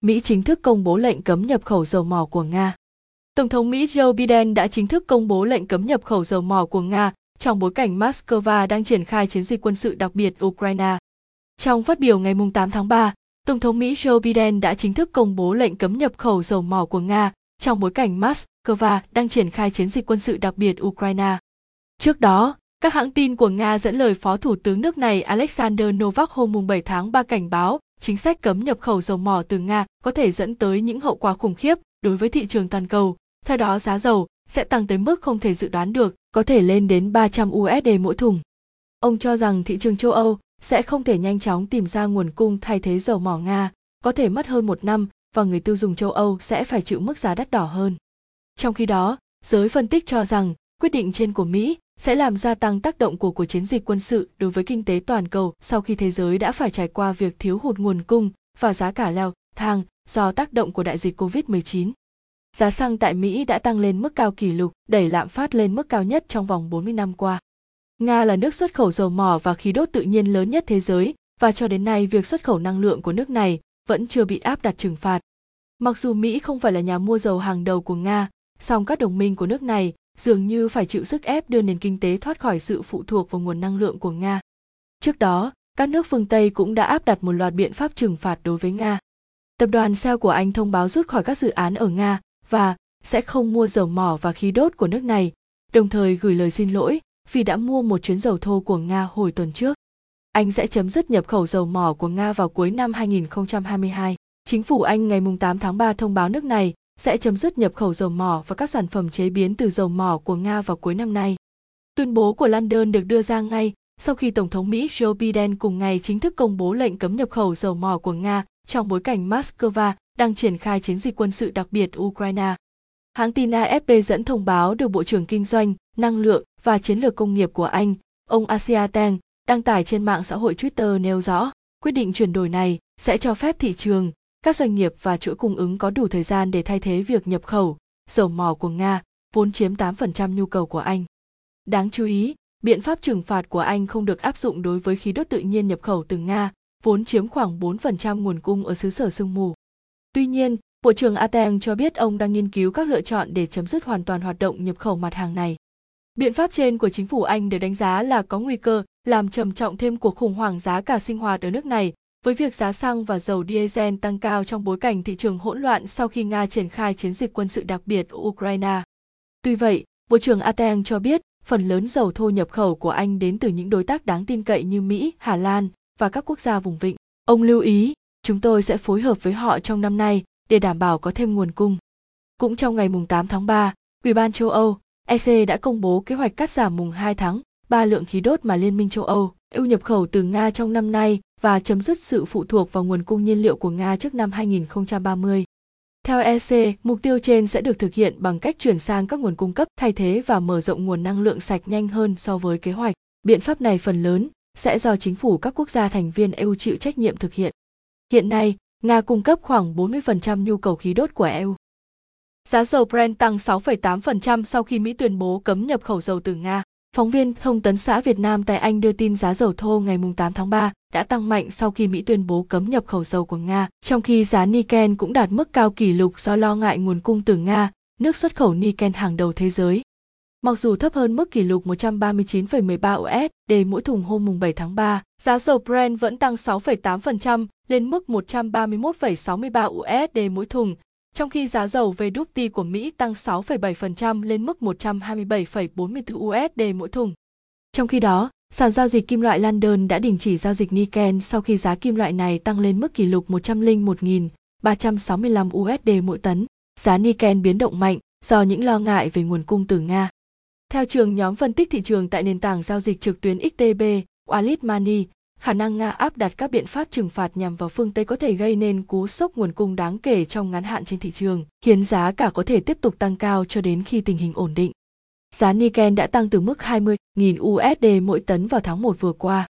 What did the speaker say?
Mỹ chính thức công bố lệnh cấm nhập khẩu dầu mỏ của Nga. Tổng thống Mỹ Joe Biden đã chính thức công bố lệnh cấm nhập khẩu dầu mỏ của Nga trong bối cảnh Moscow đang triển khai chiến dịch quân sự đặc biệt Ukraine. Trong phát biểu ngày 8 tháng 3, Tổng thống Mỹ Joe Biden đã chính thức công bố lệnh cấm nhập khẩu dầu mỏ của Nga trong bối cảnh Moscow đang triển khai chiến dịch quân sự đặc biệt Ukraine. Trước đó, các hãng tin của Nga dẫn lời Phó Thủ tướng nước này Alexander Novak hôm 7 tháng 3 cảnh báo chính sách cấm nhập khẩu dầu mỏ từ Nga có thể dẫn tới những hậu quả khủng khiếp đối với thị trường toàn cầu. Theo đó giá dầu sẽ tăng tới mức không thể dự đoán được, có thể lên đến 300 USD mỗi thùng. Ông cho rằng thị trường châu Âu sẽ không thể nhanh chóng tìm ra nguồn cung thay thế dầu mỏ Nga, có thể mất hơn một năm và người tiêu dùng châu Âu sẽ phải chịu mức giá đắt đỏ hơn. Trong khi đó, giới phân tích cho rằng quyết định trên của Mỹ sẽ làm gia tăng tác động của cuộc chiến dịch quân sự đối với kinh tế toàn cầu sau khi thế giới đã phải trải qua việc thiếu hụt nguồn cung và giá cả leo thang do tác động của đại dịch Covid-19. Giá xăng tại Mỹ đã tăng lên mức cao kỷ lục, đẩy lạm phát lên mức cao nhất trong vòng 40 năm qua. Nga là nước xuất khẩu dầu mỏ và khí đốt tự nhiên lớn nhất thế giới, và cho đến nay việc xuất khẩu năng lượng của nước này vẫn chưa bị áp đặt trừng phạt. Mặc dù Mỹ không phải là nhà mua dầu hàng đầu của Nga, song các đồng minh của nước này dường như phải chịu sức ép đưa nền kinh tế thoát khỏi sự phụ thuộc vào nguồn năng lượng của Nga. Trước đó, các nước phương Tây cũng đã áp đặt một loạt biện pháp trừng phạt đối với Nga. Tập đoàn Shell của Anh thông báo rút khỏi các dự án ở Nga và sẽ không mua dầu mỏ và khí đốt của nước này, đồng thời gửi lời xin lỗi vì đã mua một chuyến dầu thô của Nga hồi tuần trước. Anh sẽ chấm dứt nhập khẩu dầu mỏ của Nga vào cuối năm 2022. Chính phủ Anh ngày 8 tháng 3 thông báo nước này sẽ chấm dứt nhập khẩu dầu mỏ và các sản phẩm chế biến từ dầu mỏ của Nga vào cuối năm nay. Tuyên bố của London được đưa ra ngay sau khi Tổng thống Mỹ Joe Biden cùng ngày chính thức công bố lệnh cấm nhập khẩu dầu mỏ của Nga trong bối cảnh Moscow đang triển khai chiến dịch quân sự đặc biệt Ukraine. Hãng tin AFP dẫn thông báo được Bộ trưởng Kinh doanh, Năng lượng và Chiến lược Công nghiệp của Anh, ông Asia Teng, đăng tải trên mạng xã hội Twitter nêu rõ, quyết định chuyển đổi này sẽ cho phép thị trường, các doanh nghiệp và chuỗi cung ứng có đủ thời gian để thay thế việc nhập khẩu dầu mỏ của Nga, vốn chiếm 8% nhu cầu của Anh. Đáng chú ý, biện pháp trừng phạt của Anh không được áp dụng đối với khí đốt tự nhiên nhập khẩu từ Nga, vốn chiếm khoảng 4% nguồn cung ở xứ sở sương mù. Tuy nhiên, Bộ trưởng Ateng cho biết ông đang nghiên cứu các lựa chọn để chấm dứt hoàn toàn hoạt động nhập khẩu mặt hàng này. Biện pháp trên của chính phủ Anh được đánh giá là có nguy cơ làm trầm trọng thêm cuộc khủng hoảng giá cả sinh hoạt ở nước này với việc giá xăng và dầu diesel tăng cao trong bối cảnh thị trường hỗn loạn sau khi Nga triển khai chiến dịch quân sự đặc biệt ở Ukraine. Tuy vậy, Bộ trưởng Ateng cho biết phần lớn dầu thô nhập khẩu của Anh đến từ những đối tác đáng tin cậy như Mỹ, Hà Lan và các quốc gia vùng vịnh. Ông lưu ý, chúng tôi sẽ phối hợp với họ trong năm nay để đảm bảo có thêm nguồn cung. Cũng trong ngày 8 tháng 3, Ủy ban châu Âu, EC đã công bố kế hoạch cắt giảm mùng 2 tháng 3 lượng khí đốt mà Liên minh châu Âu, EU nhập khẩu từ Nga trong năm nay và chấm dứt sự phụ thuộc vào nguồn cung nhiên liệu của Nga trước năm 2030. Theo EC, mục tiêu trên sẽ được thực hiện bằng cách chuyển sang các nguồn cung cấp thay thế và mở rộng nguồn năng lượng sạch nhanh hơn so với kế hoạch. Biện pháp này phần lớn sẽ do chính phủ các quốc gia thành viên EU chịu trách nhiệm thực hiện. Hiện nay, Nga cung cấp khoảng 40% nhu cầu khí đốt của EU. Giá dầu Brent tăng 6,8% sau khi Mỹ tuyên bố cấm nhập khẩu dầu từ Nga. Phóng viên Thông tấn xã Việt Nam tại Anh đưa tin giá dầu thô ngày 8 tháng 3 đã tăng mạnh sau khi Mỹ tuyên bố cấm nhập khẩu dầu của Nga, trong khi giá Niken cũng đạt mức cao kỷ lục do lo ngại nguồn cung từ Nga, nước xuất khẩu Niken hàng đầu thế giới. Mặc dù thấp hơn mức kỷ lục 139,13 USD mỗi thùng hôm 7 tháng 3, giá dầu Brent vẫn tăng 6,8% lên mức 131,63 USD mỗi thùng, trong khi giá dầu WTI của Mỹ tăng 6,7% lên mức 127,44 USD mỗi thùng. Trong khi đó, sàn giao dịch kim loại London đã đình chỉ giao dịch Nikken sau khi giá kim loại này tăng lên mức kỷ lục 101.365 USD mỗi tấn. Giá Nikken biến động mạnh do những lo ngại về nguồn cung từ Nga. Theo trường nhóm phân tích thị trường tại nền tảng giao dịch trực tuyến XTB, Walid Mani, khả năng Nga áp đặt các biện pháp trừng phạt nhằm vào phương Tây có thể gây nên cú sốc nguồn cung đáng kể trong ngắn hạn trên thị trường, khiến giá cả có thể tiếp tục tăng cao cho đến khi tình hình ổn định. Giá Nikken đã tăng từ mức 20.000 USD mỗi tấn vào tháng 1 vừa qua.